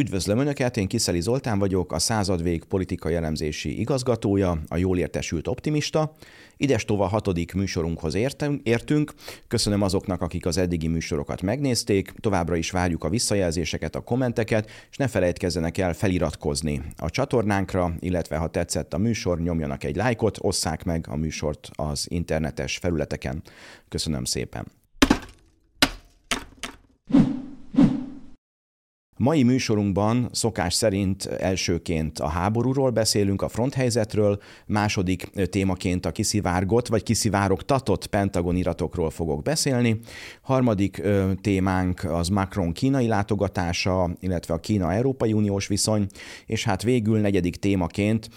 Üdvözlöm Önöket, én Kiszeli Zoltán vagyok, a századvég politikai elemzési igazgatója, a jól értesült optimista. Idestova hatodik műsorunkhoz értünk. Köszönöm azoknak, akik az eddigi műsorokat megnézték. Továbbra is várjuk a visszajelzéseket, a kommenteket, és ne felejtkezzenek el feliratkozni a csatornánkra, illetve ha tetszett a műsor, nyomjanak egy lájkot, osszák meg a műsort az internetes felületeken. Köszönöm szépen! Mai műsorunkban szokás szerint elsőként a háborúról beszélünk, a fronthelyzetről, második témaként a kiszivárgott vagy kiszivárogtatott Pentagon iratokról fogok beszélni, harmadik témánk az Macron kínai látogatása, illetve a Kína-Európai Uniós viszony, és hát végül negyedik témaként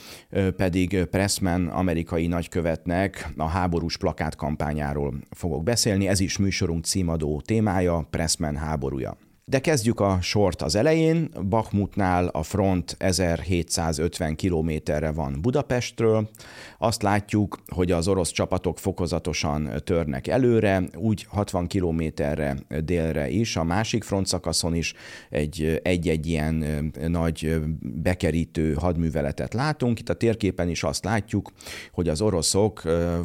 pedig Pressman amerikai nagykövetnek a háborús plakátkampányáról fogok beszélni. Ez is műsorunk címadó témája, Pressman háborúja. De kezdjük a sort az elején. Bakhmutnál a front 1750 kilométerre van Budapestről. Azt látjuk, hogy az orosz csapatok fokozatosan törnek előre, úgy 60 kilométerre délre is, a másik frontszakaszon is egy, egy-egy ilyen nagy bekerítő hadműveletet látunk. Itt a térképen is azt látjuk, hogy az oroszok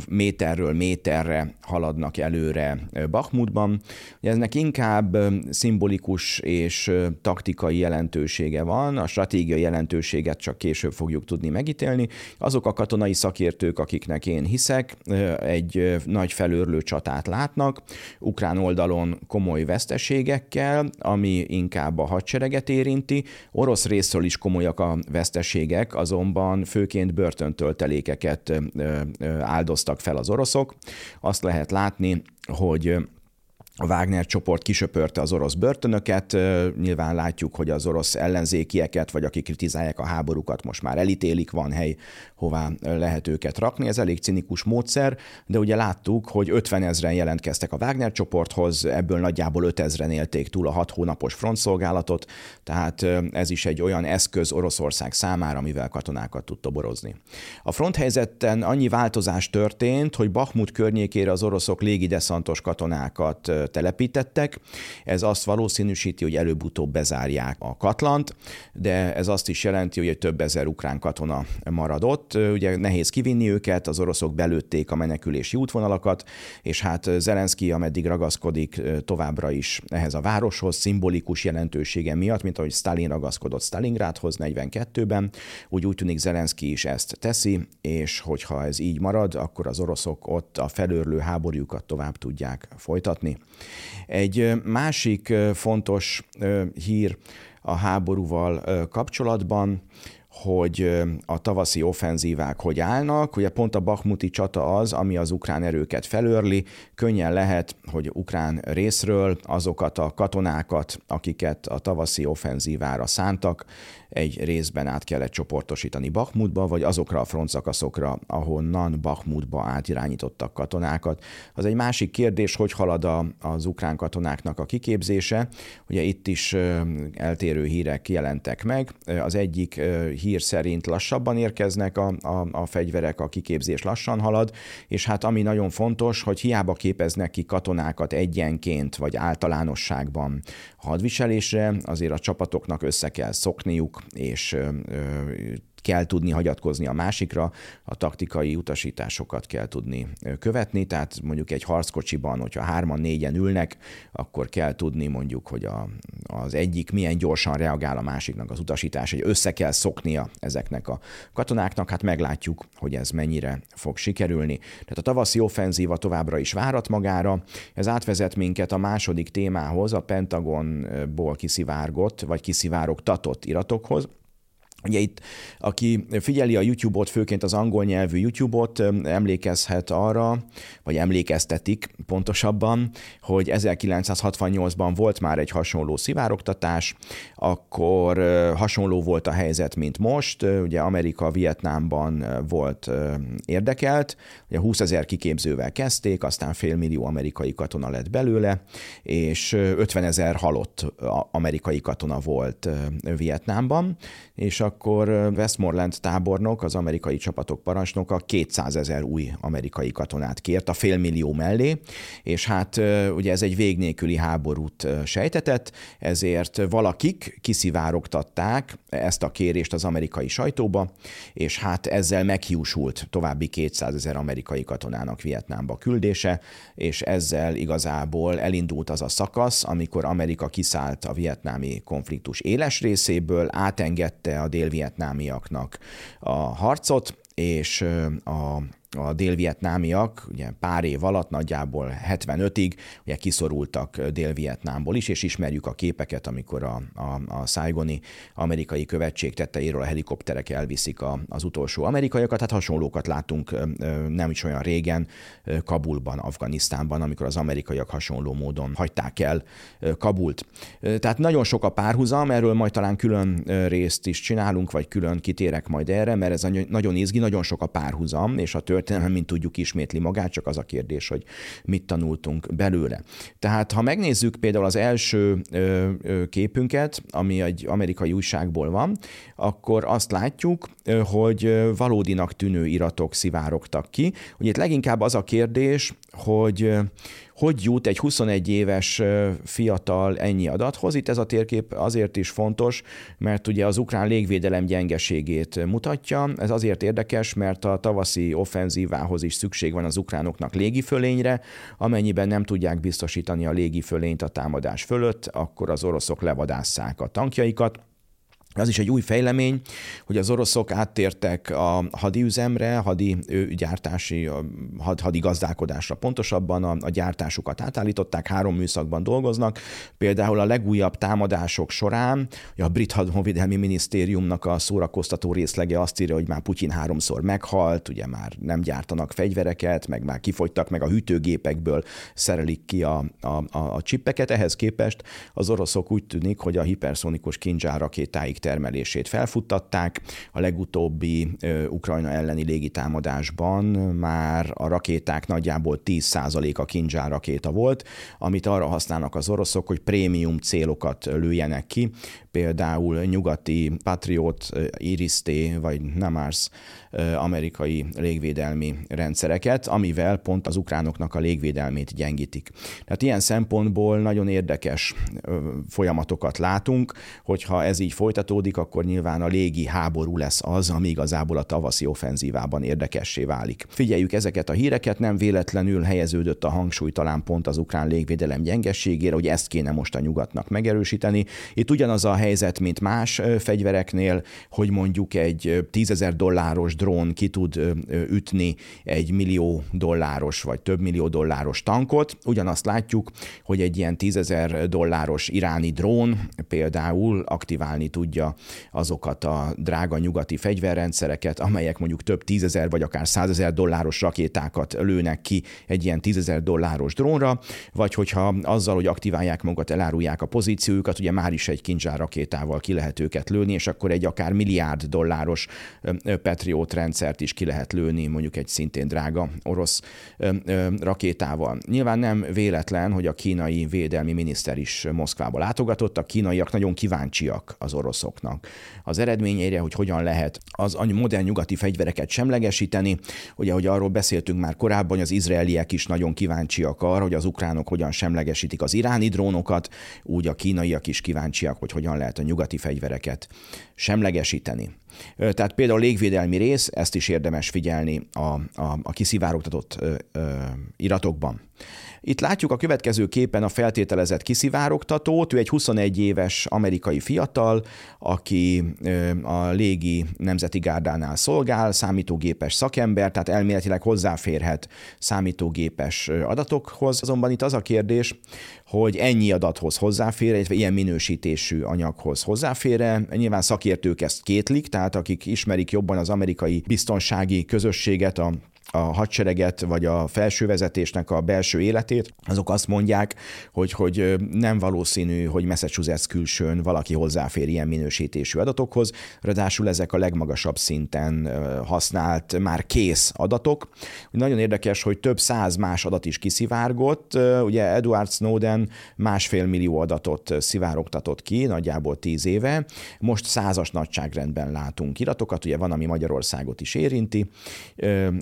méterről méterre haladnak előre Bakhmutban. Eznek inkább szimbolikus politikus és taktikai jelentősége van, a stratégiai jelentőséget csak később fogjuk tudni megítélni. Azok a katonai szakértők, akiknek én hiszek, egy nagy felőrlő csatát látnak, ukrán oldalon komoly veszteségekkel, ami inkább a hadsereget érinti. Orosz részről is komolyak a veszteségek, azonban főként börtöntöltelékeket áldoztak fel az oroszok. Azt lehet látni, hogy a Wagner csoport kisöpörte az orosz börtönöket, nyilván látjuk, hogy az orosz ellenzékieket, vagy akik kritizálják a háborúkat, most már elítélik, van hely, hová lehet őket rakni. Ez elég cinikus módszer, de ugye láttuk, hogy 50 ezeren jelentkeztek a Wagner csoporthoz, ebből nagyjából 5 ezeren élték túl a 6 hónapos frontszolgálatot, tehát ez is egy olyan eszköz Oroszország számára, amivel katonákat tud toborozni. A fronthelyzetten annyi változás történt, hogy Bakhmut környékére az oroszok légideszantos katonákat telepítettek. Ez azt valószínűsíti, hogy előbb-utóbb bezárják a Katlant, de ez azt is jelenti, hogy egy több ezer ukrán katona maradott. Ugye nehéz kivinni őket, az oroszok belőtték a menekülési útvonalakat, és hát Zelenszky, ameddig ragaszkodik továbbra is ehhez a városhoz, szimbolikus jelentősége miatt, mint ahogy Stalin ragaszkodott Stalingrádhoz 42-ben, úgy úgy tűnik Zelenszky is ezt teszi, és hogyha ez így marad, akkor az oroszok ott a felőrlő háborújukat tovább tudják folytatni. Egy másik fontos hír a háborúval kapcsolatban, hogy a tavaszi offenzívák hogy állnak. Ugye pont a Bakhmuti csata az, ami az ukrán erőket felőrli. Könnyen lehet, hogy ukrán részről azokat a katonákat, akiket a tavaszi offenzívára szántak, egy részben át kellett csoportosítani Bakhmutba, vagy azokra a frontszakaszokra, ahonnan Bakhmutba átirányítottak katonákat. Az egy másik kérdés, hogy halad a, az ukrán katonáknak a kiképzése. Ugye itt is eltérő hírek jelentek meg. Az egyik hír szerint lassabban érkeznek a, a, a fegyverek, a kiképzés lassan halad, és hát ami nagyon fontos, hogy hiába képeznek ki katonákat egyenként vagy általánosságban hadviselésre, azért a csapatoknak össze kell szokniuk és kell tudni hagyatkozni a másikra, a taktikai utasításokat kell tudni követni, tehát mondjuk egy harckocsiban, hogyha hárman, négyen ülnek, akkor kell tudni mondjuk, hogy a, az egyik milyen gyorsan reagál a másiknak az utasítás, hogy össze kell szoknia ezeknek a katonáknak, hát meglátjuk, hogy ez mennyire fog sikerülni. Tehát a tavaszi offenzíva továbbra is várat magára, ez átvezet minket a második témához, a Pentagonból kiszivárgott, vagy kiszivárogtatott iratokhoz, Ugye itt, aki figyeli a YouTube-ot, főként az angol nyelvű YouTube-ot, emlékezhet arra, vagy emlékeztetik pontosabban, hogy 1968-ban volt már egy hasonló szivároktatás, akkor hasonló volt a helyzet, mint most. Ugye Amerika Vietnámban volt érdekelt, ugye 20 ezer kiképzővel kezdték, aztán félmillió amerikai katona lett belőle, és 50 ezer halott amerikai katona volt Vietnámban, és a akkor Westmoreland tábornok, az amerikai csapatok parancsnoka 200 ezer új amerikai katonát kért a félmillió mellé, és hát ugye ez egy vég nélküli háborút sejtetett, ezért valakik kiszivárogtatták ezt a kérést az amerikai sajtóba, és hát ezzel meghiúsult további 200 ezer amerikai katonának Vietnámba küldése, és ezzel igazából elindult az a szakasz, amikor Amerika kiszállt a vietnámi konfliktus éles részéből, átengedte a délvietnámiaknak a harcot, és a a délvietnámiak ugye pár év alatt, nagyjából 75-ig ugye kiszorultak Dél-Vietnámból is, és ismerjük a képeket, amikor a, a, a Saigoni amerikai követség tetteiről a helikopterek elviszik a, az utolsó amerikaiakat, hát hasonlókat látunk nem is olyan régen Kabulban, Afganisztánban, amikor az amerikaiak hasonló módon hagyták el Kabult. Tehát nagyon sok a párhuzam, erről majd talán külön részt is csinálunk, vagy külön kitérek majd erre, mert ez nagyon izgi, nagyon sok a párhuzam, és a tör történelem, mint tudjuk, ismétli magát, csak az a kérdés, hogy mit tanultunk belőle. Tehát, ha megnézzük például az első képünket, ami egy amerikai újságból van, akkor azt látjuk, hogy valódinak tűnő iratok szivárogtak ki. Ugye itt leginkább az a kérdés, hogy hogy jut egy 21 éves fiatal ennyi adathoz. Itt ez a térkép azért is fontos, mert ugye az ukrán légvédelem gyengeségét mutatja. Ez azért érdekes, mert a tavaszi offenzívához is szükség van az ukránoknak légifölényre. Amennyiben nem tudják biztosítani a légifölényt a támadás fölött, akkor az oroszok levadásszák a tankjaikat. Az is egy új fejlemény, hogy az oroszok áttértek a hadiüzemre, hadi gyártási, had, hadi gazdálkodásra pontosabban a, a gyártásukat átállították, három műszakban dolgoznak. Például a legújabb támadások során a brit honvédelmi minisztériumnak a szórakoztató részlege azt írja, hogy már Putyin háromszor meghalt, ugye már nem gyártanak fegyvereket, meg már kifogytak, meg a hűtőgépekből szerelik ki a, a, a, a csippeket. Ehhez képest az oroszok úgy tűnik, hogy a hiperszonikus kincsár rakétáik termelését felfuttatták. A legutóbbi Ukrajna elleni légitámadásban már a rakéták nagyjából 10%-a Kinzsár rakéta volt, amit arra használnak az oroszok, hogy prémium célokat lőjenek ki, például nyugati Patriot, Iris-T vagy NAMARS amerikai légvédelmi rendszereket, amivel pont az ukránoknak a légvédelmét gyengítik. Tehát ilyen szempontból nagyon érdekes folyamatokat látunk, hogyha ez így folytatódik, akkor nyilván a légi háború lesz az, ami igazából a tavaszi offenzívában érdekessé válik. Figyeljük ezeket a híreket, nem véletlenül helyeződött a hangsúly talán pont az ukrán légvédelem gyengességére, hogy ezt kéne most a nyugatnak megerősíteni. Itt ugyanaz a helyzet, mint más fegyvereknél, hogy mondjuk egy tízezer dolláros drón ki tud ütni egy millió dolláros vagy több millió dolláros tankot. Ugyanazt látjuk, hogy egy ilyen tízezer dolláros iráni drón például aktiválni tudja azokat a drága nyugati fegyverrendszereket, amelyek mondjuk több tízezer vagy akár százezer dolláros rakétákat lőnek ki egy ilyen tízezer dolláros drónra, vagy hogyha azzal, hogy aktiválják magukat, elárulják a pozíciójukat, ugye már is egy kincsár rakétával ki lehet őket lőni, és akkor egy akár milliárd dolláros Patriot rendszert is ki lehet lőni, mondjuk egy szintén drága orosz rakétával. Nyilván nem véletlen, hogy a kínai védelmi miniszter is Moszkvába látogatott, a kínaiak nagyon kíváncsiak az oroszoknak az eredményeire, hogy hogyan lehet az modern nyugati fegyvereket semlegesíteni. Ugye, hogy arról beszéltünk már korábban, az izraeliek is nagyon kíváncsiak arra, hogy az ukránok hogyan semlegesítik az iráni drónokat, úgy a kínaiak is kíváncsiak, hogy hogyan lehet a nyugati fegyvereket semlegesíteni. Tehát például a légvédelmi rész, ezt is érdemes figyelni a, a, a kiszivárogtatott iratokban. Itt látjuk a következő képen a feltételezett kiszivárogtatót, ő egy 21 éves amerikai fiatal, aki a légi nemzeti gárdánál szolgál, számítógépes szakember, tehát elméletileg hozzáférhet számítógépes adatokhoz. Azonban itt az a kérdés, hogy ennyi adathoz hozzáfér, illetve ilyen minősítésű anyaghoz hozzáfér Nyilván szakértők ezt kétlik, tehát akik ismerik jobban az amerikai biztonsági közösséget, a a hadsereget, vagy a felső vezetésnek a belső életét, azok azt mondják, hogy, hogy nem valószínű, hogy Massachusetts külsőn valaki hozzáfér ilyen minősítésű adatokhoz, ráadásul ezek a legmagasabb szinten használt, már kész adatok. Nagyon érdekes, hogy több száz más adat is kiszivárgott. Ugye Edward Snowden másfél millió adatot szivárogtatott ki, nagyjából tíz éve. Most százas nagyságrendben látunk iratokat, ugye van, ami Magyarországot is érinti,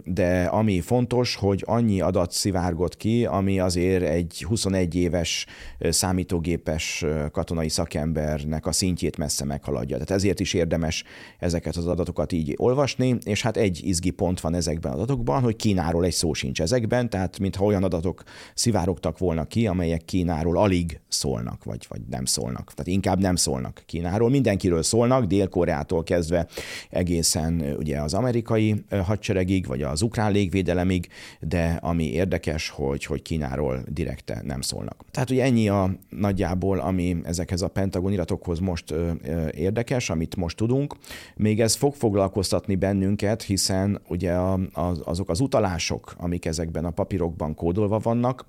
de ami fontos, hogy annyi adat szivárgott ki, ami azért egy 21 éves számítógépes katonai szakembernek a szintjét messze meghaladja. Tehát ezért is érdemes ezeket az adatokat így olvasni, és hát egy izgi pont van ezekben az adatokban, hogy Kínáról egy szó sincs ezekben, tehát mintha olyan adatok szivárogtak volna ki, amelyek Kínáról alig szólnak, vagy, vagy nem szólnak. Tehát inkább nem szólnak Kínáról. Mindenkiről szólnak, Dél-Koreától kezdve egészen ugye az amerikai hadseregig, vagy az ukrán légvédelemig, de ami érdekes, hogy, hogy Kínáról direkte nem szólnak. Tehát ugye ennyi a nagyjából, ami ezekhez a Pentagon iratokhoz most ö, ö, érdekes, amit most tudunk. Még ez fog foglalkoztatni bennünket, hiszen ugye a, a, azok az utalások, amik ezekben a papírokban kódolva vannak,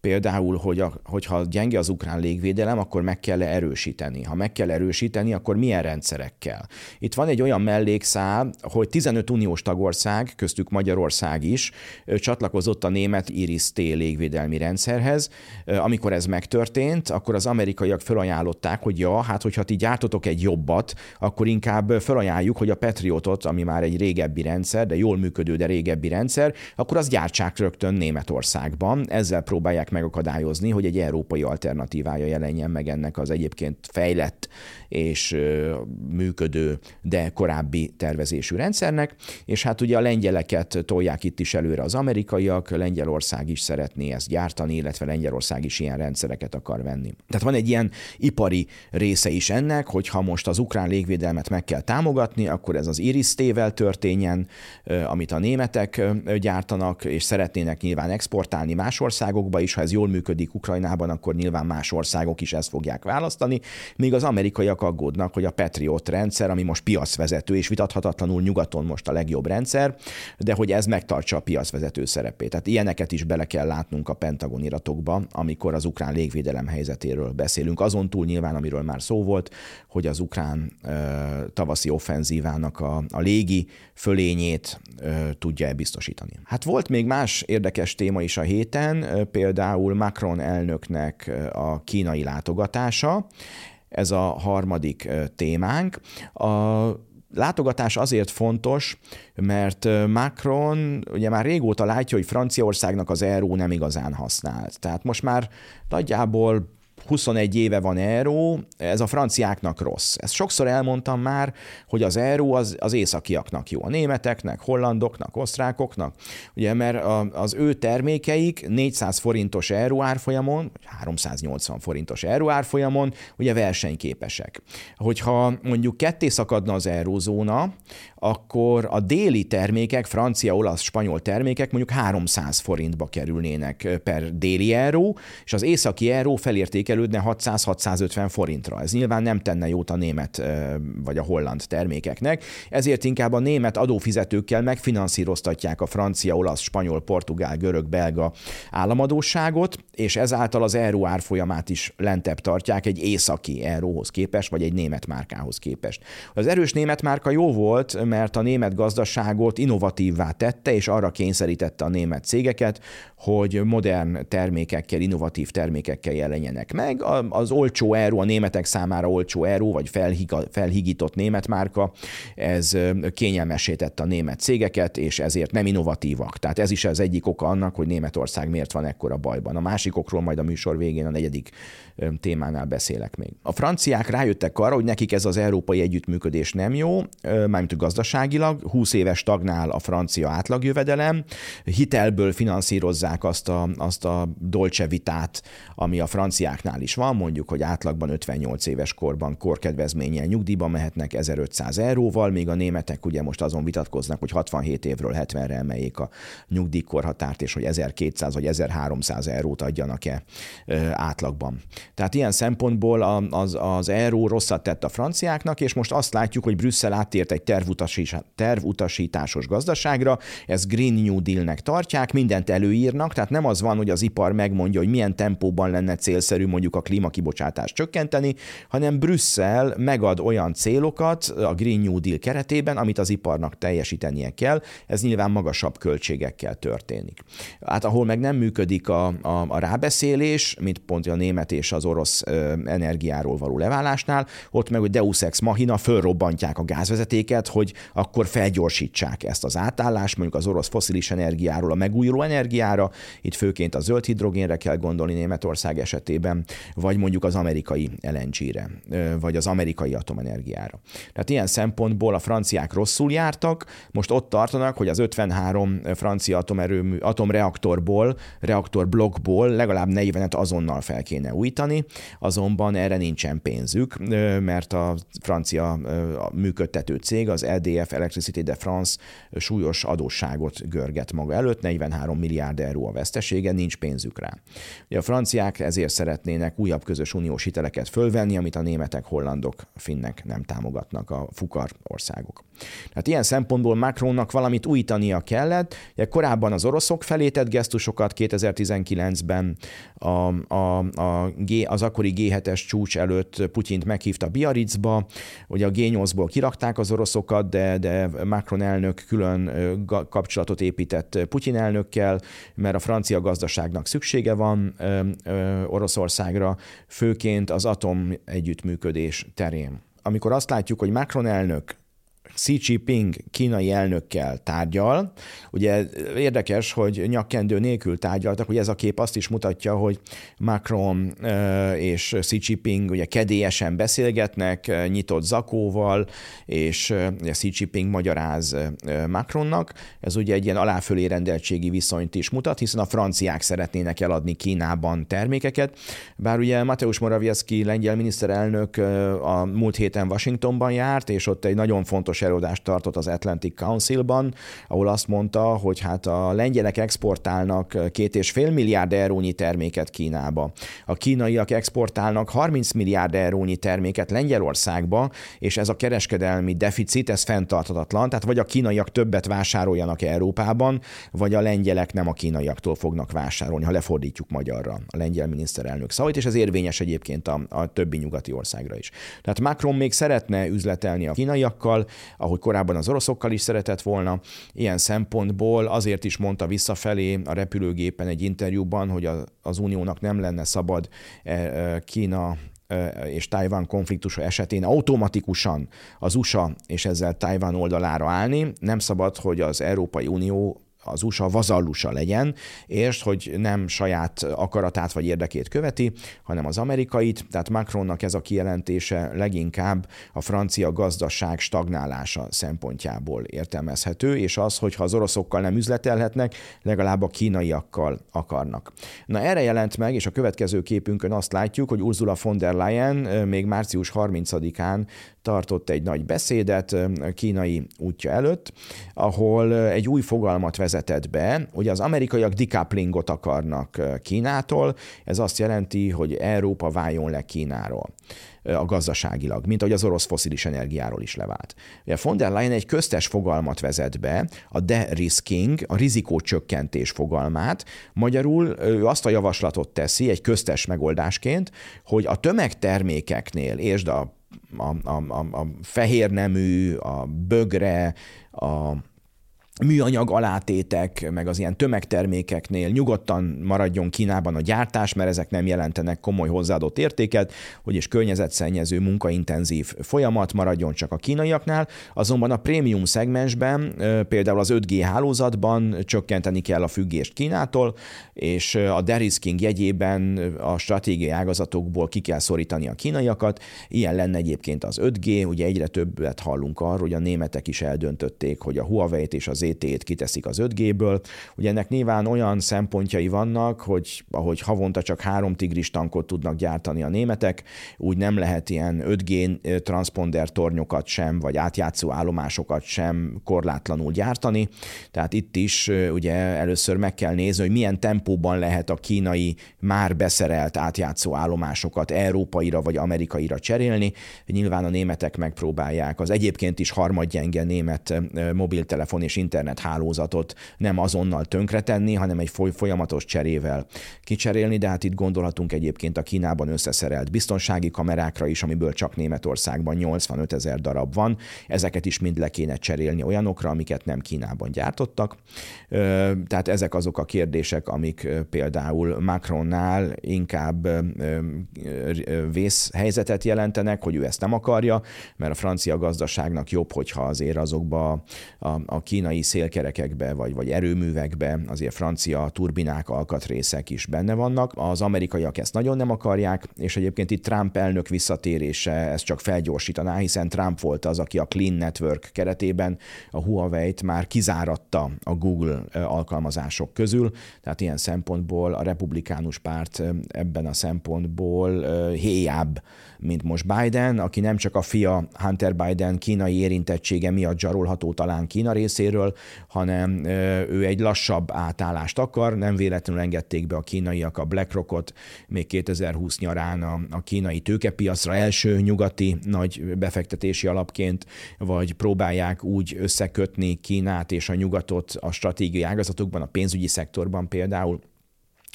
például, hogy a, hogyha gyenge az ukrán légvédelem, akkor meg kell erősíteni. Ha meg kell erősíteni, akkor milyen rendszerekkel? Itt van egy olyan mellékszál, hogy 15 uniós tagország, köztük Magyarország is, csatlakozott a német Iris-T légvédelmi rendszerhez. Amikor ez megtörtént, akkor az amerikaiak felajánlották, hogy ja, hát hogyha ti gyártotok egy jobbat, akkor inkább felajánljuk, hogy a Patriotot, ami már egy régebbi rendszer, de jól működő, de régebbi rendszer, akkor az gyártsák rögtön Németországban. Ezzel próbálják megakadályozni, hogy egy európai alternatívája jelenjen meg ennek az egyébként fejlett és működő, de korábbi tervezésű rendszernek, és hát ugye a lengyeleket tolják itt is előre az amerikaiak, Lengyelország is szeretné ezt gyártani, illetve Lengyelország is ilyen rendszereket akar venni. Tehát van egy ilyen ipari része is ennek, hogy ha most az ukrán légvédelmet meg kell támogatni, akkor ez az Iris-tével történjen, amit a németek gyártanak, és szeretnének nyilván exportálni más országokba is. Ha ez jól működik Ukrajnában, akkor nyilván más országok is ezt fogják választani. Még az amerikaiak aggódnak, hogy a Patriot rendszer, ami most piacvezető, és vitathatatlanul nyugaton most a legjobb rendszer, de hogy ez megtartsa a piacvezető szerepét. Tehát ilyeneket is bele kell látnunk a Pentagon iratokba, amikor az ukrán légvédelem helyzetéről beszélünk. Azon túl nyilván, amiről már szó volt, hogy az ukrán ö, tavaszi offenzívának a, a légi fölényét ö, tudja-e biztosítani. Hát volt még más érdekes téma is a héten, például Macron elnöknek a kínai látogatása. Ez a harmadik témánk. A látogatás azért fontos, mert Macron ugye már régóta látja, hogy Franciaországnak az euró nem igazán használt. Tehát most már nagyjából 21 éve van euró, ez a franciáknak rossz. Ezt sokszor elmondtam már, hogy az euró az, az északiaknak jó, a németeknek, hollandoknak, osztrákoknak, ugye, mert az ő termékeik 400 forintos euró árfolyamon, 380 forintos euró árfolyamon ugye versenyképesek. Hogyha mondjuk ketté szakadna az eurózóna, akkor a déli termékek, francia, olasz, spanyol termékek mondjuk 300 forintba kerülnének per déli euró, és az északi euró felértékelődne 600-650 forintra. Ez nyilván nem tenne jót a német vagy a holland termékeknek, ezért inkább a német adófizetőkkel megfinanszíroztatják a francia, olasz, spanyol, portugál, görög, belga államadóságot, és ezáltal az euró árfolyamát is lentebb tartják egy északi euróhoz képest, vagy egy német márkához képest. Az erős német márka jó volt, mert a német gazdaságot innovatívvá tette, és arra kényszerítette a német cégeket, hogy modern termékekkel, innovatív termékekkel jelenjenek meg. Az olcsó euró, a németek számára olcsó euró, vagy felhigított német márka, ez kényelmesítette a német cégeket, és ezért nem innovatívak. Tehát ez is az egyik oka annak, hogy Németország miért van ekkora bajban. A másikokról majd a műsor végén a negyedik témánál beszélek még. A franciák rájöttek arra, hogy nekik ez az európai együttműködés nem jó, mármint gazdaságilag, 20 éves tagnál a francia átlagjövedelem, hitelből finanszírozzák azt a, azt a dolce vitát, ami a franciáknál is van, mondjuk, hogy átlagban 58 éves korban korkedvezménnyel nyugdíjba mehetnek 1500 euróval, míg a németek ugye most azon vitatkoznak, hogy 67 évről 70-re emeljék a nyugdíjkorhatárt, és hogy 1200 vagy 1300 eurót adjanak maradjanak-e átlagban. Tehát ilyen szempontból az, az euró rosszat tett a franciáknak, és most azt látjuk, hogy Brüsszel áttért egy tervutasításos gazdaságra, ez Green New Deal-nek tartják, mindent előírnak, tehát nem az van, hogy az ipar megmondja, hogy milyen tempóban lenne célszerű mondjuk a klímakibocsátást csökkenteni, hanem Brüsszel megad olyan célokat a Green New Deal keretében, amit az iparnak teljesítenie kell, ez nyilván magasabb költségekkel történik. Hát ahol meg nem működik a, a, a rábeszélés, mint pont a német és az orosz energiáról való leválásnál, ott meg, hogy Deus Ex Machina fölrobbantják a gázvezetéket, hogy akkor felgyorsítsák ezt az átállást, mondjuk az orosz foszilis energiáról a megújuló energiára, itt főként a zöld hidrogénre kell gondolni Németország esetében, vagy mondjuk az amerikai LNG-re, vagy az amerikai atomenergiára. Tehát ilyen szempontból a franciák rosszul jártak, most ott tartanak, hogy az 53 francia atomerőmű, atomreaktorból, reaktorblokkból legalább 40-et azonnal fel kéne újítani, azonban erre nincsen pénzük, mert a francia működtető cég, az EDF Electricité de France súlyos adósságot görget maga előtt, 43 milliárd euró a vesztesége, nincs pénzük rá. Ugye a franciák ezért szeretnének újabb közös uniós hiteleket fölvenni, amit a németek, hollandok, finnek nem támogatnak, a fukar országok. Tehát ilyen szempontból Macronnak valamit újítania kellett. Ugye korábban az oroszok felé tett gesztusokat 2019-ben a, a, a G, az akkori G7-es csúcs előtt Putyint meghívta Biarritzba, ugye a G8-ból kirakták az oroszokat, de, de Macron elnök külön kapcsolatot épített Putyin elnökkel, mert a francia gazdaságnak szüksége van Oroszországra, főként az atom együttműködés terén. Amikor azt látjuk, hogy Macron elnök Xi Jinping kínai elnökkel tárgyal. Ugye érdekes, hogy nyakkendő nélkül tárgyaltak, hogy ez a kép azt is mutatja, hogy Macron és Xi Jinping ugye kedélyesen beszélgetnek, nyitott zakóval, és Xi Jinping magyaráz Macronnak. Ez ugye egy ilyen aláfölé rendeltségi viszonyt is mutat, hiszen a franciák szeretnének eladni Kínában termékeket, bár ugye Mateusz Morawiecki lengyel miniszterelnök a múlt héten Washingtonban járt, és ott egy nagyon fontos fontos előadást tartott az Atlantic Councilban, ahol azt mondta, hogy hát a lengyelek exportálnak két és fél milliárd eurónyi terméket Kínába. A kínaiak exportálnak 30 milliárd eurónyi terméket Lengyelországba, és ez a kereskedelmi deficit, ez fenntarthatatlan, tehát vagy a kínaiak többet vásároljanak Európában, vagy a lengyelek nem a kínaiaktól fognak vásárolni, ha lefordítjuk magyarra a lengyel miniszterelnök szavait, és ez érvényes egyébként a, a többi nyugati országra is. Tehát Macron még szeretne üzletelni a kínaiakkal, ahogy korábban az oroszokkal is szeretett volna. Ilyen szempontból azért is mondta visszafelé a repülőgépen egy interjúban, hogy az uniónak nem lenne szabad e, e, Kína e, és Tajván konfliktusa esetén automatikusan az USA és ezzel Tajván oldalára állni. Nem szabad, hogy az Európai Unió az USA vazallusa legyen, és hogy nem saját akaratát vagy érdekét követi, hanem az amerikait, tehát Macronnak ez a kijelentése leginkább a francia gazdaság stagnálása szempontjából értelmezhető, és az, hogy ha az oroszokkal nem üzletelhetnek, legalább a kínaiakkal akarnak. Na erre jelent meg, és a következő képünkön azt látjuk, hogy Ursula von der Leyen még március 30-án tartott egy nagy beszédet kínai útja előtt, ahol egy új fogalmat vezetett be, hogy az amerikaiak decouplingot akarnak Kínától, ez azt jelenti, hogy Európa váljon le Kínáról a gazdaságilag, mint ahogy az orosz foszilis energiáról is levált. Ugye von der Leyen egy köztes fogalmat vezet be, a de-risking, a rizikócsökkentés fogalmát. Magyarul ő azt a javaslatot teszi egy köztes megoldásként, hogy a tömegtermékeknél, és a a, a, a, a fehér nemű, a bögre, a műanyag alátétek, meg az ilyen tömegtermékeknél nyugodtan maradjon Kínában a gyártás, mert ezek nem jelentenek komoly hozzáadott értéket, hogy is környezetszennyező, munkaintenzív folyamat maradjon csak a kínaiaknál, azonban a prémium szegmensben, például az 5G hálózatban csökkenteni kell a függést Kínától, és a derisking jegyében a stratégiai ágazatokból ki kell szorítani a kínaiakat. Ilyen lenne egyébként az 5G, ugye egyre többet hallunk arról, hogy a németek is eldöntötték, hogy a Huawei-t és az LTT-t kiteszik az 5G-ből. Ugye ennek nyilván olyan szempontjai vannak, hogy ahogy havonta csak három tigris tankot tudnak gyártani a németek, úgy nem lehet ilyen 5G transponder tornyokat sem, vagy átjátszó állomásokat sem korlátlanul gyártani. Tehát itt is ugye először meg kell nézni, hogy milyen tempóban lehet a kínai már beszerelt átjátszó állomásokat európaira vagy amerikaira cserélni. Nyilván a németek megpróbálják az egyébként is harmadgyenge német mobiltelefon és internet hálózatot nem azonnal tönkretenni, hanem egy folyamatos cserével kicserélni, de hát itt gondolhatunk egyébként a Kínában összeszerelt biztonsági kamerákra is, amiből csak Németországban 85 ezer darab van. Ezeket is mind le kéne cserélni olyanokra, amiket nem Kínában gyártottak. Tehát ezek azok a kérdések, amik például Macronnál inkább vészhelyzetet jelentenek, hogy ő ezt nem akarja, mert a francia gazdaságnak jobb, hogyha azért azokba a, a kínai szélkerekekbe vagy, vagy erőművekbe azért francia turbinák, alkatrészek is benne vannak. Az amerikaiak ezt nagyon nem akarják, és egyébként itt Trump elnök visszatérése ezt csak felgyorsítaná, hiszen Trump volt az, aki a Clean Network keretében a Huawei-t már kizáratta a Google alkalmazások közül, tehát ilyen szempontból a republikánus párt ebben a szempontból héjább, mint most Biden, aki nem csak a fia Hunter Biden kínai érintettsége miatt zsarolható talán Kína részéről, hanem ő egy lassabb átállást akar, nem véletlenül engedték be a kínaiak a BlackRockot még 2020 nyarán a, a kínai tőkepiacra első nyugati nagy befektetési alapként, vagy próbálják úgy összekötni Kínát és a nyugatot a stratégiai ágazatokban, a pénzügyi szektorban például,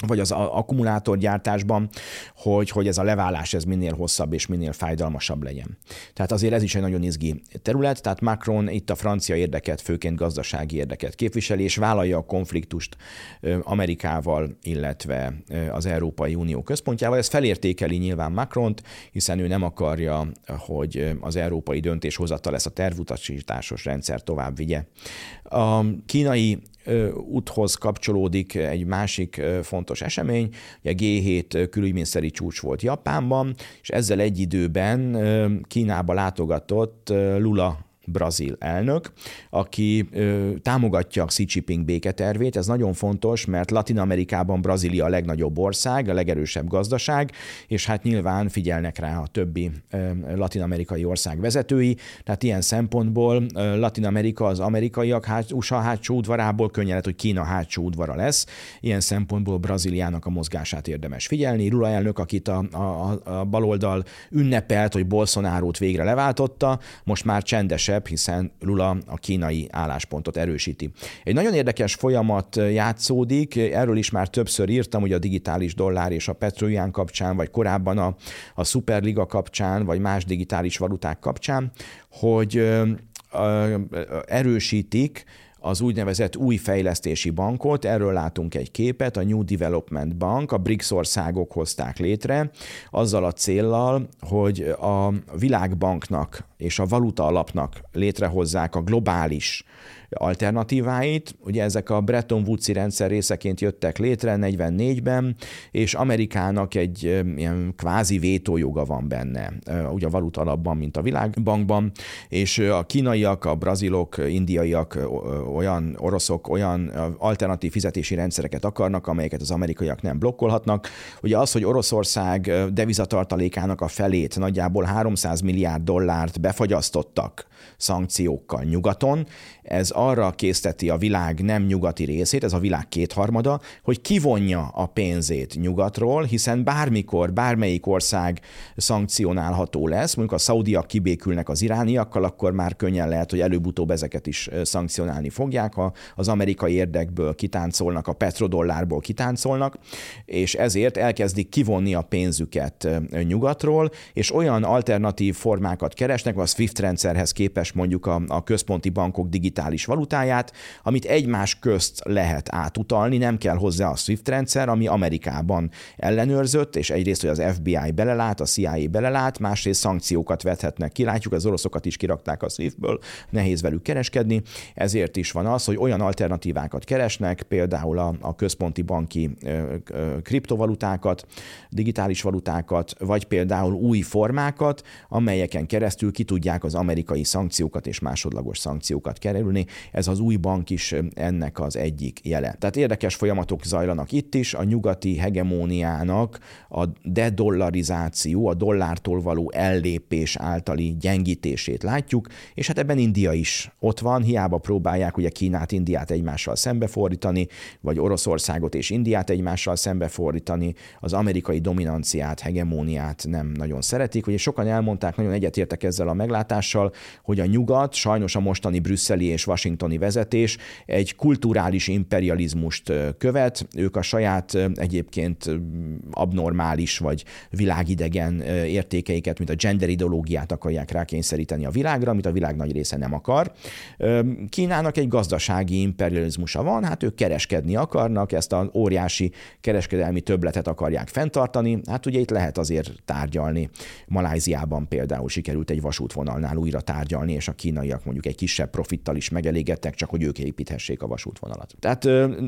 vagy az akkumulátorgyártásban, hogy, hogy ez a leválás ez minél hosszabb és minél fájdalmasabb legyen. Tehát azért ez is egy nagyon izgi terület, tehát Macron itt a francia érdeket, főként gazdasági érdeket képviseli, és vállalja a konfliktust Amerikával, illetve az Európai Unió központjával. Ez felértékeli nyilván Macront, hiszen ő nem akarja, hogy az európai döntéshozatal lesz a tervutasításos rendszer tovább vigye. A kínai úthoz kapcsolódik egy másik fontos esemény, a G7 külügyminiszteri csúcs volt Japánban, és ezzel egy időben Kínába látogatott Lula brazil elnök, aki ö, támogatja Xi Jinping béketervét. Ez nagyon fontos, mert Latin Amerikában Brazília a legnagyobb ország, a legerősebb gazdaság, és hát nyilván figyelnek rá a többi ö, latin-amerikai ország vezetői, tehát ilyen szempontból ö, Latin Amerika az amerikaiak hát, USA hátsó udvarából könnyen lehet, hogy Kína hátsó udvara lesz. Ilyen szempontból Brazíliának a mozgását érdemes figyelni. Lula elnök, akit a, a, a baloldal ünnepelt, hogy Bolsonaro-t végre leváltotta, most már csendesebb erősebb, hiszen Lula a kínai álláspontot erősíti. Egy nagyon érdekes folyamat játszódik, erről is már többször írtam, hogy a digitális dollár és a Petrolján kapcsán, vagy korábban a, a Superliga kapcsán, vagy más digitális valuták kapcsán, hogy erősítik az úgynevezett új fejlesztési bankot, erről látunk egy képet, a New Development Bank, a BRICS országok hozták létre, azzal a céllal, hogy a világbanknak és a valuta alapnak létrehozzák a globális alternatíváit. Ugye ezek a Bretton Woods-i rendszer részeként jöttek létre 44-ben, és Amerikának egy ilyen kvázi vétójoga van benne, ugye a valuta alapban, mint a világbankban, és a kínaiak, a brazilok, indiaiak, olyan oroszok olyan alternatív fizetési rendszereket akarnak, amelyeket az amerikaiak nem blokkolhatnak. Ugye az, hogy Oroszország devizatartalékának a felét, nagyjából 300 milliárd dollárt befagyasztottak szankciókkal nyugaton, ez arra készteti a világ nem nyugati részét, ez a világ kétharmada, hogy kivonja a pénzét nyugatról, hiszen bármikor, bármelyik ország szankcionálható lesz, mondjuk a szaudiak kibékülnek az irániakkal, akkor már könnyen lehet, hogy előbb-utóbb ezeket is szankcionálni fogják, ha az amerikai érdekből kitáncolnak, a petrodollárból kitáncolnak, és ezért elkezdik kivonni a pénzüket nyugatról, és olyan alternatív formákat keresnek, a SWIFT rendszerhez képest mondjuk a, a központi bankok digitális valutáját, amit egymás közt lehet átutalni, nem kell hozzá a SWIFT rendszer, ami Amerikában ellenőrzött, és egyrészt, hogy az FBI belelát, a CIA belelát, másrészt szankciókat vethetnek ki. Látjuk, az oroszokat is kirakták a SWIFT-ből, nehéz velük kereskedni, ezért is van az, hogy olyan alternatívákat keresnek, például a, a központi banki ö, ö, kriptovalutákat, digitális valutákat, vagy például új formákat, amelyeken keresztül ki tudják az amerikai szankciókat és másodlagos szankciókat kerülni. Ez az új bank is ennek az egyik jele. Tehát érdekes folyamatok zajlanak itt is, a nyugati hegemóniának a dedollarizáció, a dollártól való ellépés általi gyengítését látjuk, és hát ebben India is ott van, hiába próbálják ugye Kínát, Indiát egymással szembefordítani, vagy Oroszországot és Indiát egymással szembefordítani, az amerikai dominanciát, hegemóniát nem nagyon szeretik. Ugye sokan elmondták, nagyon egyetértek ezzel a meglátással, hogy a nyugat, sajnos a mostani brüsszeli és washingtoni vezetés egy kulturális imperializmust követ, ők a saját egyébként abnormális vagy világidegen értékeiket, mint a gender ideológiát akarják rákényszeríteni a világra, amit a világ nagy része nem akar. Kínának egy gazdasági imperializmusa van, hát ők kereskedni akarnak, ezt a óriási kereskedelmi töbletet akarják fenntartani, hát ugye itt lehet azért tárgyalni. Maláziában például sikerült egy vasútvonalnál újra tárgyalni, és a kínaiak mondjuk egy kisebb profittal is megelégedtek, csak hogy ők építhessék a vasútvonalat. Tehát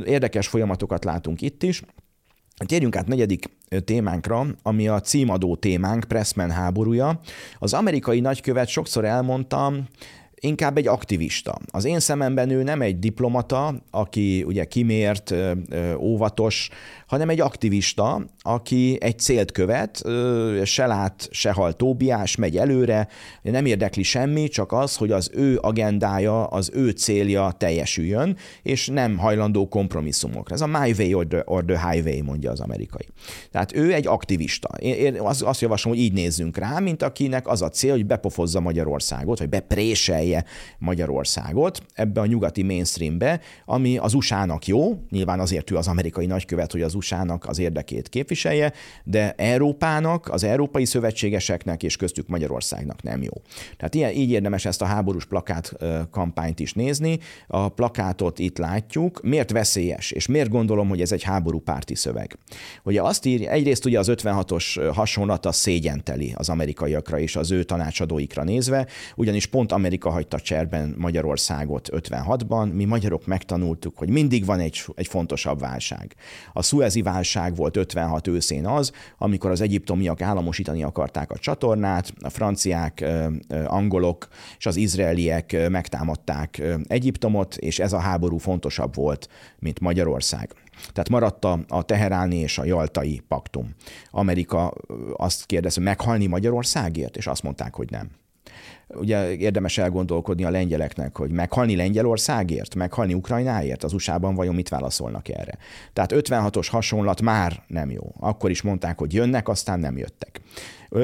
érdekes folyamatokat látunk itt is. Térjünk át negyedik témánkra, ami a címadó témánk, Pressman háborúja. Az amerikai nagykövet sokszor elmondtam, inkább egy aktivista. Az én szememben ő nem egy diplomata, aki ugye kimért, óvatos, hanem egy aktivista, aki egy célt követ, se lát, se hal Tóbiás, megy előre, nem érdekli semmi, csak az, hogy az ő agendája, az ő célja teljesüljön, és nem hajlandó kompromisszumokra. Ez a my way or the, or the highway, mondja az amerikai. Tehát ő egy aktivista. Én azt javaslom, hogy így nézzünk rá, mint akinek az a cél, hogy bepofozza Magyarországot, vagy bepréselje Magyarországot ebbe a nyugati mainstreambe, ami az USA-nak jó, nyilván azért ő az amerikai nagykövet, hogy az USA-nak az érdekét képviselje, de Európának, az európai szövetségeseknek és köztük Magyarországnak nem jó. Tehát ilyen, így érdemes ezt a háborús plakát kampányt is nézni. A plakátot itt látjuk. Miért veszélyes, és miért gondolom, hogy ez egy háborúpárti szöveg? Ugye azt írja, egyrészt ugye az 56-os hasonlata szégyenteli az amerikaiakra és az ő tanácsadóikra nézve, ugyanis pont Amerika hagyta cserben Magyarországot 56-ban, mi magyarok megtanultuk, hogy mindig van egy, egy fontosabb válság. A szuezi válság volt 56 őszén az, amikor az egyiptomiak államosítani akarták a csatornát, a franciák, angolok és az izraeliek megtámadták Egyiptomot, és ez a háború fontosabb volt, mint Magyarország. Tehát maradt a, a teheráni és a jaltai paktum. Amerika azt kérdezte, meghalni Magyarországért? És azt mondták, hogy nem ugye érdemes elgondolkodni a lengyeleknek, hogy meghalni Lengyelországért, meghalni Ukrajnáért, az USA-ban vajon mit válaszolnak erre. Tehát 56-os hasonlat már nem jó. Akkor is mondták, hogy jönnek, aztán nem jöttek.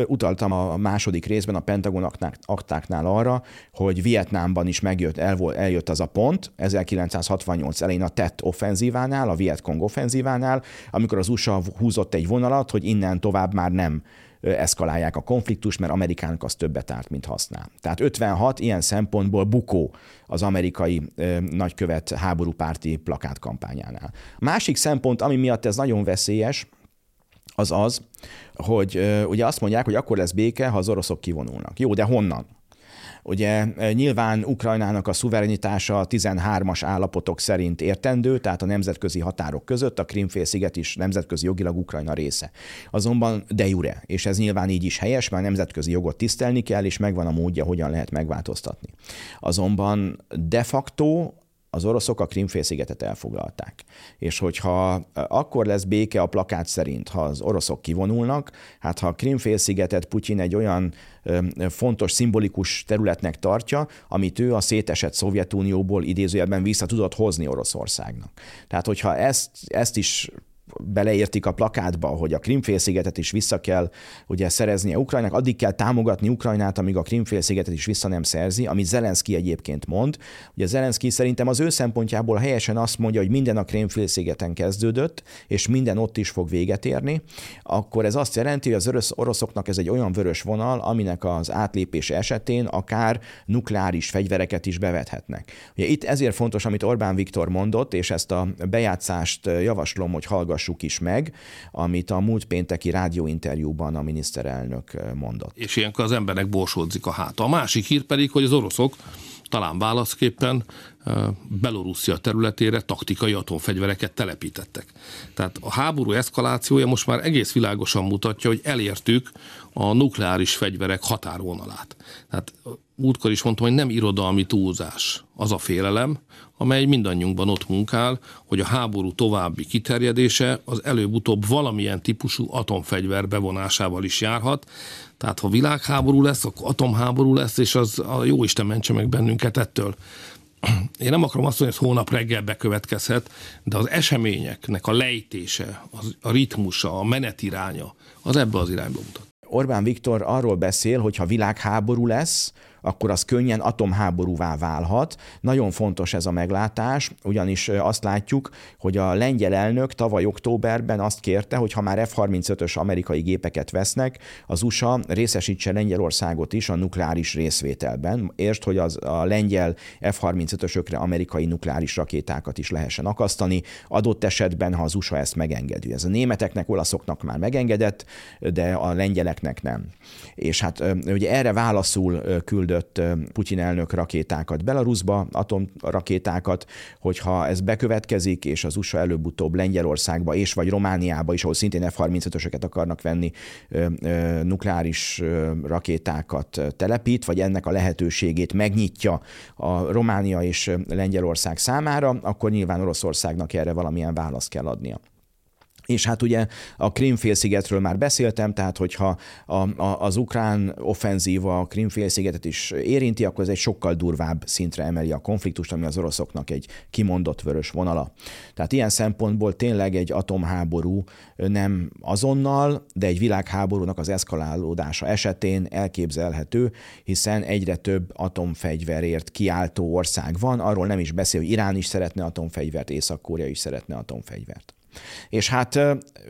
Utaltam a második részben a Pentagon aktáknál arra, hogy Vietnámban is megjött, el, eljött az a pont, 1968 elején a TET offenzívánál, a Vietcong offenzívánál, amikor az USA húzott egy vonalat, hogy innen tovább már nem eszkalálják a konfliktust, mert Amerikának az többet árt, mint használ. Tehát 56 ilyen szempontból bukó az amerikai nagykövet háborúpárti plakátkampányánál. Másik szempont, ami miatt ez nagyon veszélyes, az az, hogy ugye azt mondják, hogy akkor lesz béke, ha az oroszok kivonulnak. Jó, de honnan? Ugye e, nyilván Ukrajnának a szuverenitása a 13-as állapotok szerint értendő, tehát a nemzetközi határok között a Krimfélsziget is nemzetközi jogilag Ukrajna része. Azonban de jure, és ez nyilván így is helyes, mert nemzetközi jogot tisztelni kell, és megvan a módja, hogyan lehet megváltoztatni. Azonban de facto az oroszok a Krimfélszigetet elfoglalták. És hogyha akkor lesz béke a plakát szerint, ha az oroszok kivonulnak, hát ha a Krimfélszigetet Putyin egy olyan fontos, szimbolikus területnek tartja, amit ő a szétesett Szovjetunióból idézőjelben vissza tudott hozni Oroszországnak. Tehát, hogyha ezt, ezt is beleértik a plakátba, hogy a Krimfélszigetet is vissza kell ugye szereznie Ukrajnának, addig kell támogatni Ukrajnát, amíg a Krimfélszigetet is vissza nem szerzi, amit Zelenszky egyébként mond. Ugye Zelenszky szerintem az ő szempontjából helyesen azt mondja, hogy minden a Krimfélszigeten kezdődött, és minden ott is fog véget érni, akkor ez azt jelenti, hogy az oroszoknak ez egy olyan vörös vonal, aminek az átlépése esetén akár nukleáris fegyvereket is bevethetnek. Ugye itt ezért fontos, amit Orbán Viktor mondott, és ezt a bejátszást javaslom, hogy hallgass hallgassuk is meg, amit a múlt pénteki rádióinterjúban a miniszterelnök mondott. És ilyenkor az embernek borsódzik a háta. A másik hír pedig, hogy az oroszok talán válaszképpen Belorusszia területére taktikai atomfegyvereket telepítettek. Tehát a háború eszkalációja most már egész világosan mutatja, hogy elértük a nukleáris fegyverek határvonalát. Tehát múltkor is mondtam, hogy nem irodalmi túlzás az a félelem, amely mindannyiunkban ott munkál, hogy a háború további kiterjedése az előbb-utóbb valamilyen típusú atomfegyver bevonásával is járhat. Tehát ha világháború lesz, akkor atomháború lesz, és az a jó Isten mentse meg bennünket ettől. Én nem akarom azt mondani, hogy hónap reggel bekövetkezhet, de az eseményeknek a lejtése, az, a ritmusa, a menetiránya, az ebbe az irányba mutat. Orbán Viktor arról beszél, hogy ha világháború lesz, akkor az könnyen atomháborúvá válhat. Nagyon fontos ez a meglátás, ugyanis azt látjuk, hogy a lengyel elnök tavaly októberben azt kérte, hogy ha már F-35-ös amerikai gépeket vesznek, az USA részesítse Lengyelországot is a nukleáris részvételben. Értsd, hogy az, a lengyel F-35-ösökre amerikai nukleáris rakétákat is lehessen akasztani, adott esetben, ha az USA ezt megengedi. Ez a németeknek, olaszoknak már megengedett, de a lengyeleknek nem. És hát ugye erre válaszul küldött küldött Putyin elnök rakétákat Belarusba, atomrakétákat, hogyha ez bekövetkezik, és az USA előbb-utóbb Lengyelországba és vagy Romániába is, ahol szintén F-35-ösöket akarnak venni, nukleáris rakétákat telepít, vagy ennek a lehetőségét megnyitja a Románia és Lengyelország számára, akkor nyilván Oroszországnak erre valamilyen választ kell adnia. És hát ugye a Krimfélszigetről már beszéltem, tehát hogyha a, a, az ukrán offenzíva a Krimfélszigetet is érinti, akkor ez egy sokkal durvább szintre emeli a konfliktust, ami az oroszoknak egy kimondott vörös vonala. Tehát ilyen szempontból tényleg egy atomháború nem azonnal, de egy világháborúnak az eszkalálódása esetén elképzelhető, hiszen egyre több atomfegyverért kiáltó ország van, arról nem is beszél, hogy Irán is szeretne atomfegyvert, Észak-Korea is szeretne atomfegyvert. És hát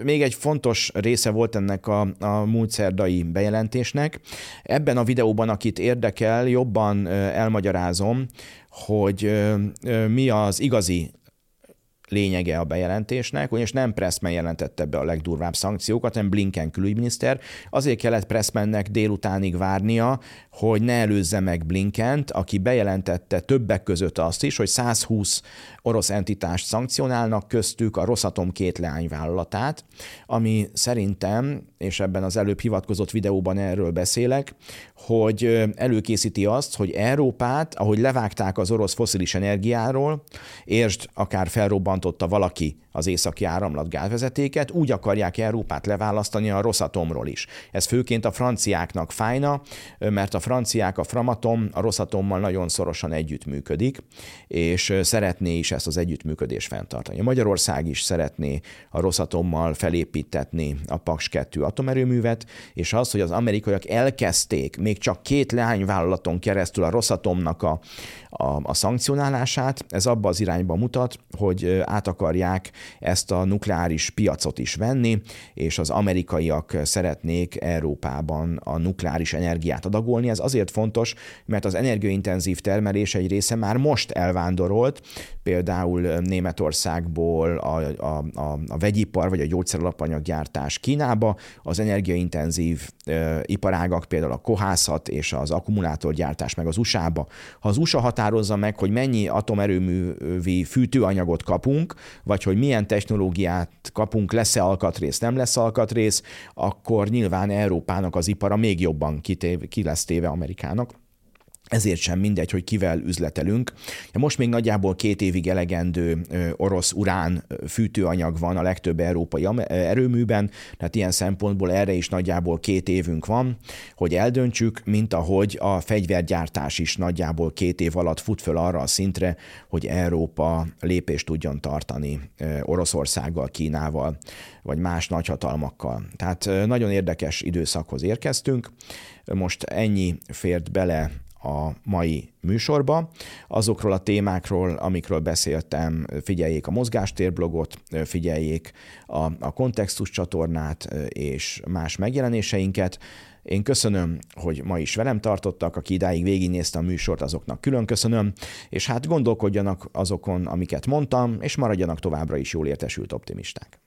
még egy fontos része volt ennek a, a múlt szerdai bejelentésnek. Ebben a videóban, akit érdekel, jobban elmagyarázom, hogy mi az igazi lényege a bejelentésnek, ugyanis nem Pressman jelentette be a legdurvább szankciókat, hanem Blinken külügyminiszter. Azért kellett Pressmannek délutánig várnia, hogy ne előzze meg Blinkent, aki bejelentette többek között azt is, hogy 120 orosz entitást szankcionálnak, köztük a Rosszatom két leányvállalatát, ami szerintem, és ebben az előbb hivatkozott videóban erről beszélek, hogy előkészíti azt, hogy Európát, ahogy levágták az orosz foszilis energiáról, értsd, akár felrobbantotta valaki az északi áramlat gázvezetéket, úgy akarják Európát leválasztani a Rosszatomról is. Ez főként a franciáknak fájna, mert a franciák a Framatom a Rosszatommal nagyon szorosan együttműködik, és szeretné is ezt az együttműködést fenntartani. Magyarország is szeretné a Rosszatommal felépítetni a Paks 2 atomerőművet, és az, hogy az amerikaiak elkezdték még csak két leányvállalaton keresztül a Rosszatomnak a, a, a szankcionálását, ez abba az irányba mutat, hogy át akarják ezt a nukleáris piacot is venni, és az amerikaiak szeretnék Európában a nukleáris energiát adagolni. Ez azért fontos, mert az energiaintenzív termelés egy része már most elvándorolt, például Németországból a, a, a, a vegyipar vagy a gyógyszeralapanyaggyártás Kínába, az energiaintenzív e, iparágak, például a kohászat és az akkumulátorgyártás meg az USA-ba. Ha az USA határozza meg, hogy mennyi atomerőművi fűtőanyagot kapunk, vagy hogy milyen milyen technológiát kapunk, lesz-e alkatrész, nem lesz alkatrész, akkor nyilván Európának az ipara még jobban kitév, ki lesz téve Amerikának ezért sem mindegy, hogy kivel üzletelünk. Most még nagyjából két évig elegendő orosz urán fűtőanyag van a legtöbb európai erőműben, tehát ilyen szempontból erre is nagyjából két évünk van, hogy eldöntsük, mint ahogy a fegyvergyártás is nagyjából két év alatt fut föl arra a szintre, hogy Európa lépést tudjon tartani Oroszországgal, Kínával, vagy más nagyhatalmakkal. Tehát nagyon érdekes időszakhoz érkeztünk. Most ennyi fért bele a mai műsorba. Azokról a témákról, amikről beszéltem, figyeljék a mozgástérblogot, figyeljék a, a kontextus csatornát és más megjelenéseinket. Én köszönöm, hogy ma is velem tartottak, aki idáig végignézte a műsort, azoknak külön köszönöm, és hát gondolkodjanak azokon, amiket mondtam, és maradjanak továbbra is jól értesült optimisták.